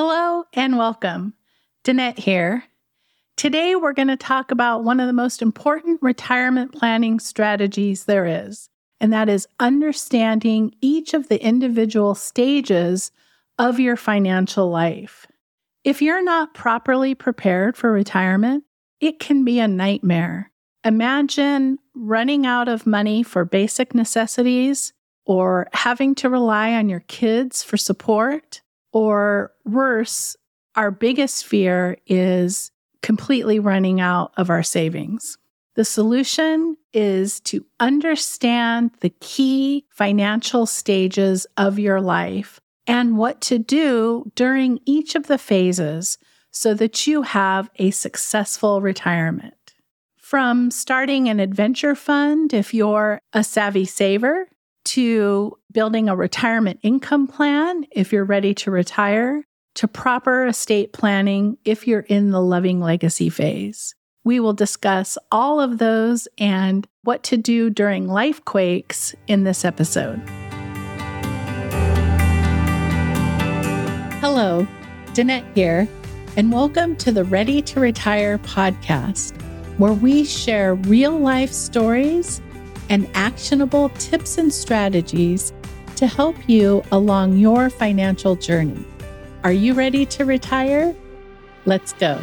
Hello and welcome. Danette here. Today, we're going to talk about one of the most important retirement planning strategies there is, and that is understanding each of the individual stages of your financial life. If you're not properly prepared for retirement, it can be a nightmare. Imagine running out of money for basic necessities or having to rely on your kids for support, or worse, our biggest fear is completely running out of our savings. The solution is to understand the key financial stages of your life and what to do during each of the phases so that you have a successful retirement. From starting an adventure fund if you're a savvy saver, to building a retirement income plan if you're ready to retire, to proper estate planning if you're in the loving legacy phase. We will discuss all of those and what to do during life quakes in this episode. Hello, Danette here, and welcome to the Ready to Retire podcast, where we share real life stories and actionable tips and strategies to help you along your financial journey. Are you ready to retire? Let's go.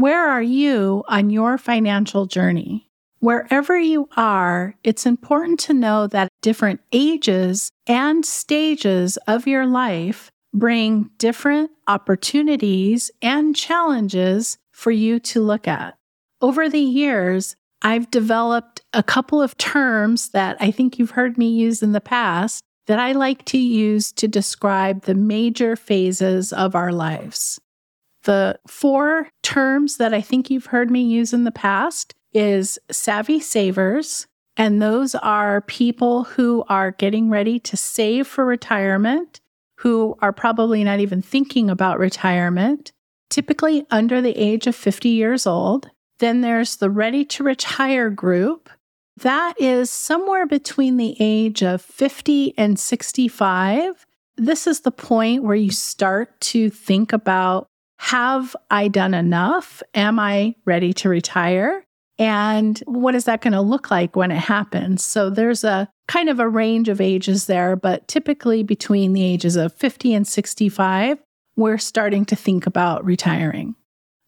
Where are you on your financial journey? Wherever you are, it's important to know that different ages and stages of your life bring different opportunities and challenges for you to look at. Over the years, I've developed a couple of terms that I think you've heard me use in the past that I like to use to describe the major phases of our lives. The four terms that I think you've heard me use in the past is savvy savers. And those are people who are getting ready to save for retirement, who are probably not even thinking about retirement, typically under the age of 50 years old. Then there's the ready to retire group. That is somewhere between the age of 50 and 65. This is the point where you start to think about have I done enough? Am I ready to retire? And what is that going to look like when it happens? So there's a kind of a range of ages there, but typically between the ages of 50 and 65, we're starting to think about retiring.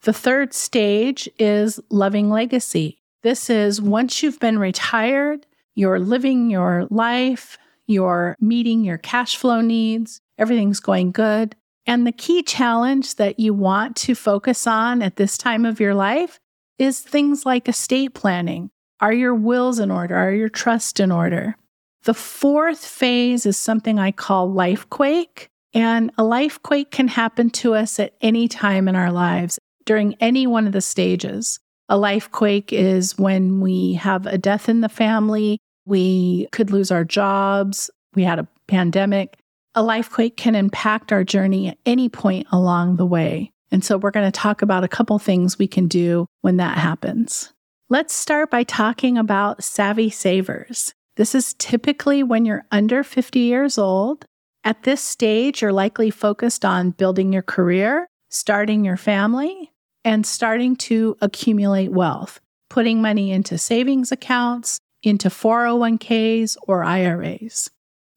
The third stage is loving legacy. This is once you've been retired, you're living your life, you're meeting your cash flow needs, everything's going good. And the key challenge that you want to focus on at this time of your life is things like estate planning. Are your wills in order? Are your trust in order? The fourth phase is something I call life quake. And a life quake can happen to us at any time in our lives during any one of the stages. A life quake is when we have a death in the family, we could lose our jobs, we had a pandemic. A life quake can impact our journey at any point along the way. And so we're going to talk about a couple things we can do when that happens. Let's start by talking about savvy savers. This is typically when you're under 50 years old. At this stage, you're likely focused on building your career, starting your family, and starting to accumulate wealth, putting money into savings accounts, into 401ks or IRAs.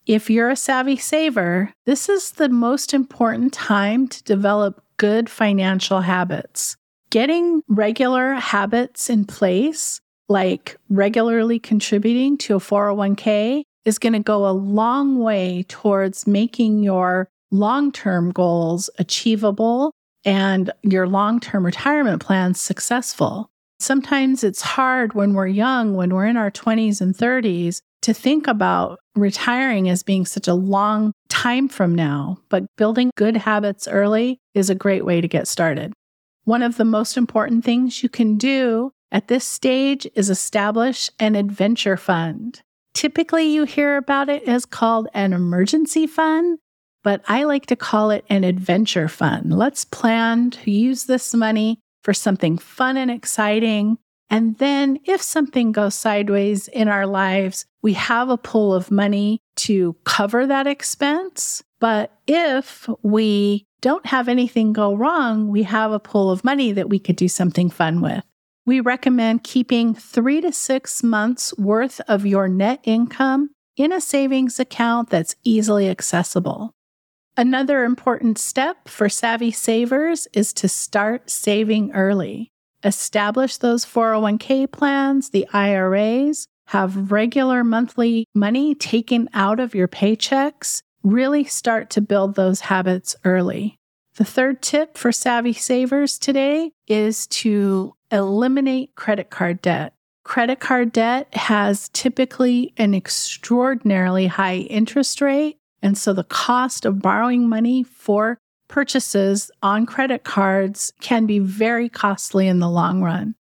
If you're a savvy saver, this is the most important time to develop good financial habits. Getting regular habits in place, like regularly contributing to a 401k, is going to go a long way towards making your long term goals achievable and your long term retirement plans successful. Sometimes it's hard when we're young, when we're in our 20s and 30s, to think about retiring as being such a long time from now, but building good habits early is a great way to get started. One of the most important things you can do at this stage is establish an adventure fund. Typically, you hear about it as called an emergency fund, but I like to call it an adventure fund. Let's plan to use this money for something fun and exciting And then if something goes sideways in our lives, we have a pool of money to cover that expense. But if we don't have anything go wrong, we have a pool of money that we could do something fun with. We recommend keeping three to six months worth of your net income in a savings account that's easily accessible. Another important step for savvy savers is to start saving early. Establish those 401k plans, the IRAs, have regular monthly money taken out of your paychecks. Really start to build those habits early. The third tip for savvy savers today is to eliminate credit card debt. Credit card debt has typically an extraordinarily high interest rate. And so the cost of borrowing money for purchases on credit cards can be very costly in the long run.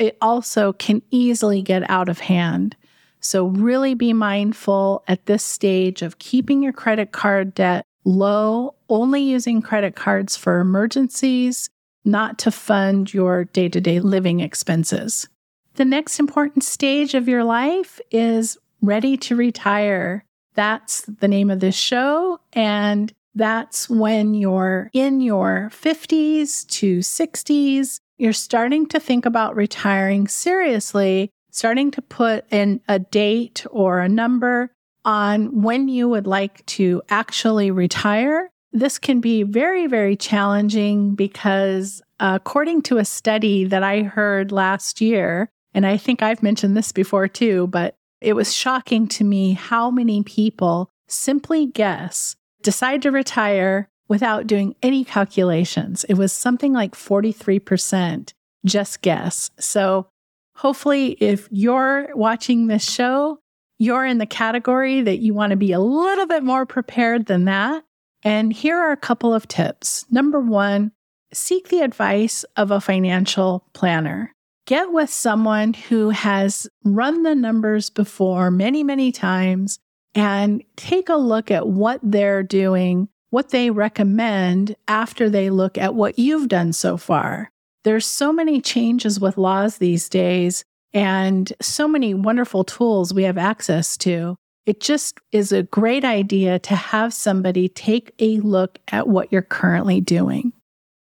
It also can easily get out of hand. So, really be mindful at this stage of keeping your credit card debt low, only using credit cards for emergencies, not to fund your day to day living expenses. The next important stage of your life is ready to retire. That's the name of this show. And that's when you're in your 50s to 60s. You're starting to think about retiring seriously, starting to put in a date or a number on when you would like to actually retire. This can be very, very challenging because, according to a study that I heard last year, and I think I've mentioned this before too, but it was shocking to me how many people simply guess, decide to retire without doing any calculations. It was something like 43% just guess. So hopefully, if you're watching this show, you're in the category that you want to be a little bit more prepared than that. And here are a couple of tips. Number one, seek the advice of a financial planner. Get with someone who has run the numbers before many, many times and take a look at what they're doing, what they recommend after they look at what you've done so far. There's so many changes with laws these days and so many wonderful tools we have access to. It just is a great idea to have somebody take a look at what you're currently doing.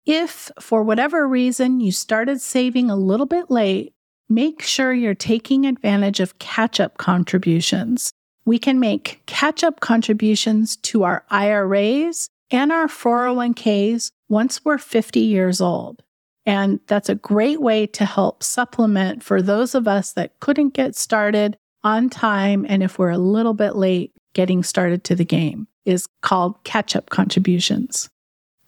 If for whatever reason you started saving a little bit late, make sure you're taking advantage of catch up contributions. We can make catch up contributions to our IRAs and our 401ks once we're 50 years old. And that's a great way to help supplement for those of us that couldn't get started on time. And if we're a little bit late getting started to the game, is called catch up contributions.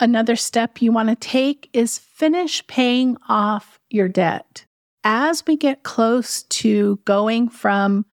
Another step you want to take is finish paying off your debt. As we get close to going from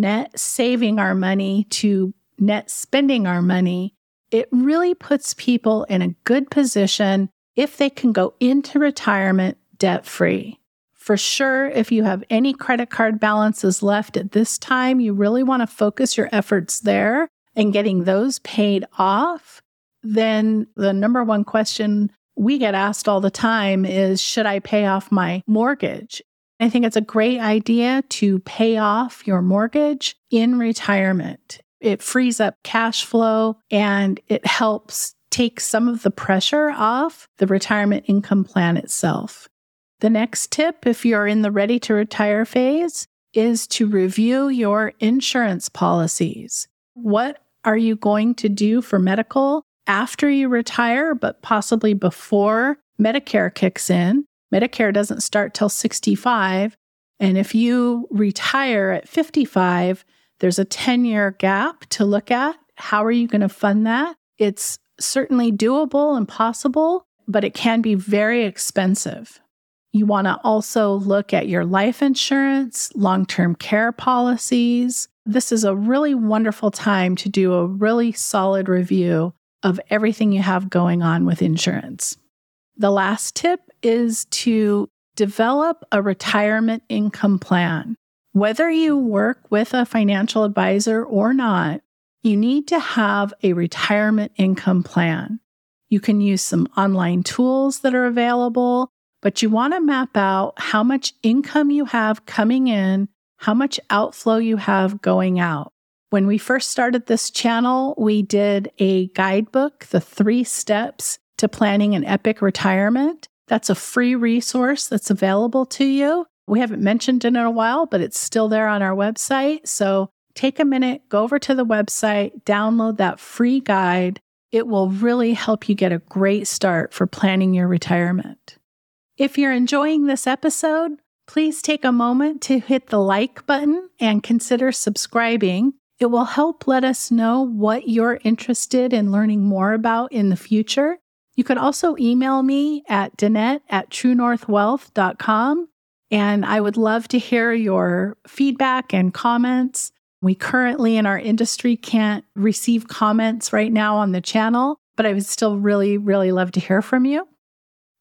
net saving our money to net spending our money, it really puts people in a good position if they can go into retirement debt free. For sure, if you have any credit card balances left at this time, you really want to focus your efforts there and getting those paid off. Then the number one question we get asked all the time is Should I pay off my mortgage? I think it's a great idea to pay off your mortgage in retirement. It frees up cash flow and it helps take some of the pressure off the retirement income plan itself. The next tip, if you're in the ready to retire phase, is to review your insurance policies. What are you going to do for medical after you retire, but possibly before Medicare kicks in? Medicare doesn't start till 65. And if you retire at 55, there's a 10 year gap to look at. How are you going to fund that? It's certainly doable and possible, but it can be very expensive. You want to also look at your life insurance, long term care policies. This is a really wonderful time to do a really solid review of everything you have going on with insurance. The last tip is to develop a retirement income plan. Whether you work with a financial advisor or not, you need to have a retirement income plan. You can use some online tools that are available, but you want to map out how much income you have coming in, how much outflow you have going out. When we first started this channel, we did a guidebook, The Three Steps to Planning an Epic Retirement. That's a free resource that's available to you. We haven't mentioned it in a while, but it's still there on our website. So take a minute, go over to the website, download that free guide. It will really help you get a great start for planning your retirement. If you're enjoying this episode, please take a moment to hit the like button and consider subscribing. It will help let us know what you're interested in learning more about in the future. You could also email me at Danette at truenorthwealth.com and I would love to hear your feedback and comments. We currently in our industry can't receive comments right now on the channel, but I would still really, really love to hear from you.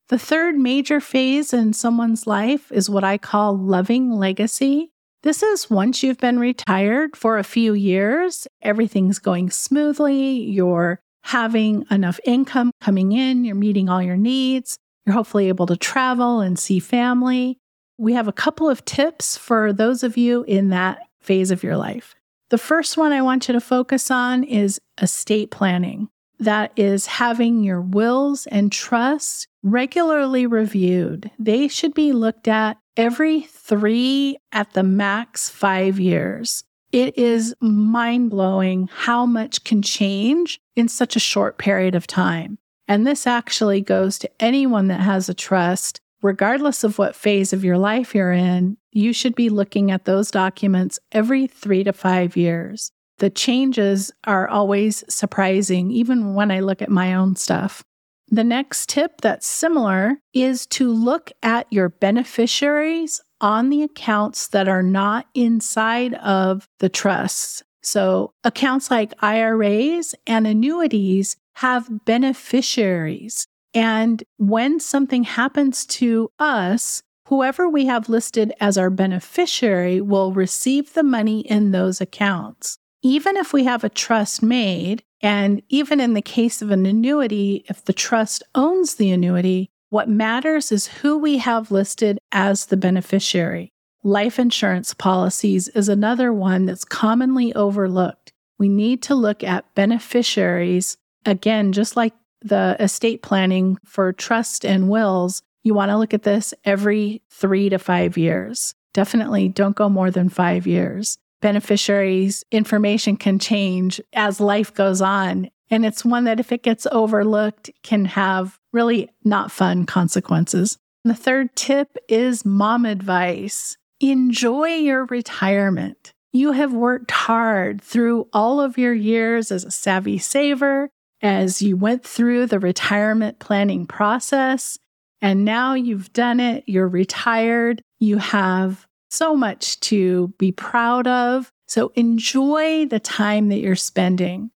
The third major phase in someone's life is what I call loving legacy. This is once you've been retired for a few years, everything's going smoothly, you're having enough income coming in, you're meeting all your needs, you're hopefully able to travel and see family. We have a couple of tips for those of you in that phase of your life. The first one I want you to focus on is estate planning. That is having your wills and trusts regularly reviewed. They should be looked at every three, at the max, five years. It is mind blowing how much can change in such a short period of time. And this actually goes to anyone that has a trust regardless of what phase of your life you're in, you should be looking at those documents every three to five years. The changes are always surprising, even when I look at my own stuff. The next tip that's similar is to look at your beneficiaries on the accounts that are not inside of the trusts. So, accounts like IRAs and annuities have beneficiaries. And when something happens to us, whoever we have listed as our beneficiary will receive the money in those accounts. Even if we have a trust made, and even in the case of an annuity, if the trust owns the annuity, what matters is who we have listed as the beneficiary. Life insurance policies is another one that's commonly overlooked. We need to look at beneficiaries, again, just like the estate planning for trust and wills, you want to look at this every three to five years. Definitely don't go more than five years. Beneficiaries' information can change as life goes on. And it's one that, if it gets overlooked, can have really not fun consequences. The third tip is mom advice enjoy your retirement. You have worked hard through all of your years as a savvy saver, as you went through the retirement planning process. And now you've done it, you're retired, you have so much to be proud of. So enjoy the time that you're spending.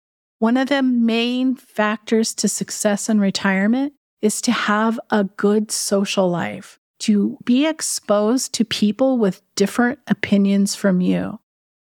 One of the main factors to success in retirement is to have a good social life, to be exposed to people with different opinions from you.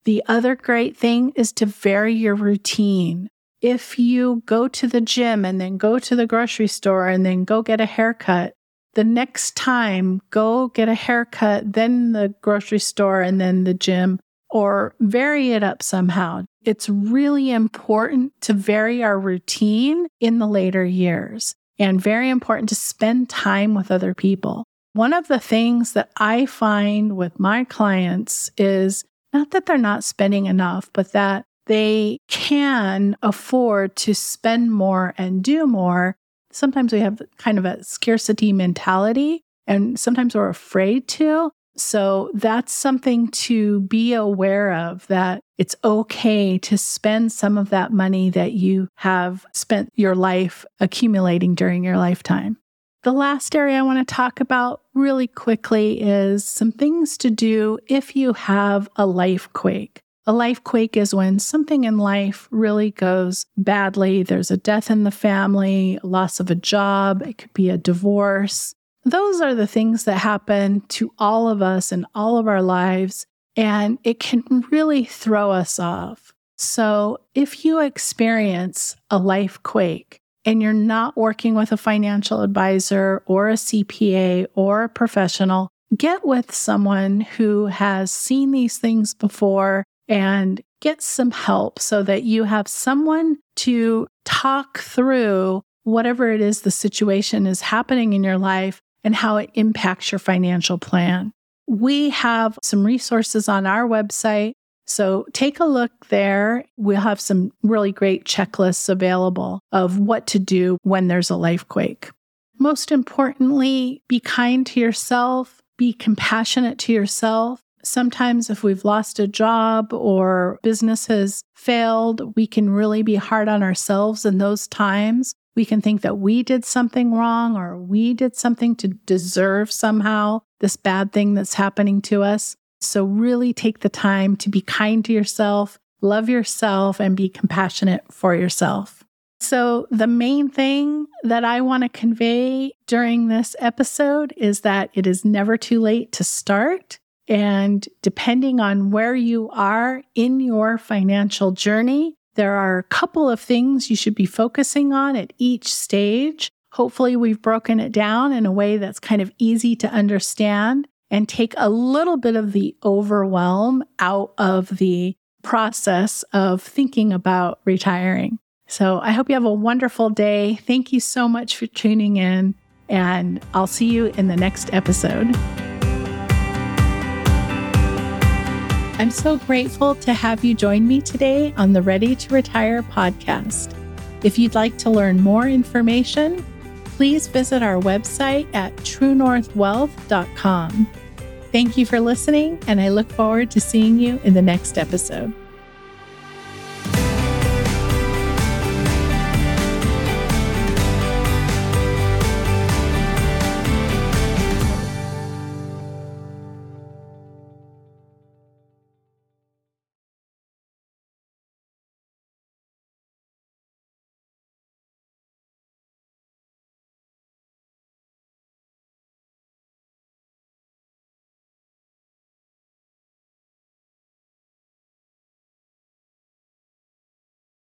The other great thing is to vary your routine if you go to the gym and then go to the grocery store and then go get a haircut, the next time go get a haircut, then the grocery store and then the gym, or vary it up somehow. It's really important to vary our routine in the later years and very important to spend time with other people. One of the things that I find with my clients is not that they're not spending enough, but that they can afford to spend more and do more. Sometimes we have kind of a scarcity mentality, and sometimes we're afraid to. So that's something to be aware of that it's okay to spend some of that money that you have spent your life accumulating during your lifetime. The last area I want to talk about really quickly is some things to do if you have a life quake. A life quake is when something in life really goes badly. There's a death in the family, loss of a job, it could be a divorce. Those are the things that happen to all of us in all of our lives, and it can really throw us off. So, if you experience a life quake and you're not working with a financial advisor or a CPA or a professional, get with someone who has seen these things before and get some help so that you have someone to talk through whatever it is the situation is happening in your life and how it impacts your financial plan. We have some resources on our website. So take a look there. We'll have some really great checklists available of what to do when there's a life quake. Most importantly, be kind to yourself, be compassionate to yourself. Sometimes, if we've lost a job or business has failed, we can really be hard on ourselves in those times. We can think that we did something wrong or we did something to deserve somehow this bad thing that's happening to us. So, really take the time to be kind to yourself, love yourself, and be compassionate for yourself. So, the main thing that I want to convey during this episode is that it is never too late to start. And depending on where you are in your financial journey, there are a couple of things you should be focusing on at each stage. Hopefully, we've broken it down in a way that's kind of easy to understand and take a little bit of the overwhelm out of the process of thinking about retiring. So, I hope you have a wonderful day. Thank you so much for tuning in, and I'll see you in the next episode. I'm so grateful to have you join me today on the Ready to Retire podcast. If you'd like to learn more information, please visit our website at truenorthwealth.com. Thank you for listening, and I look forward to seeing you in the next episode.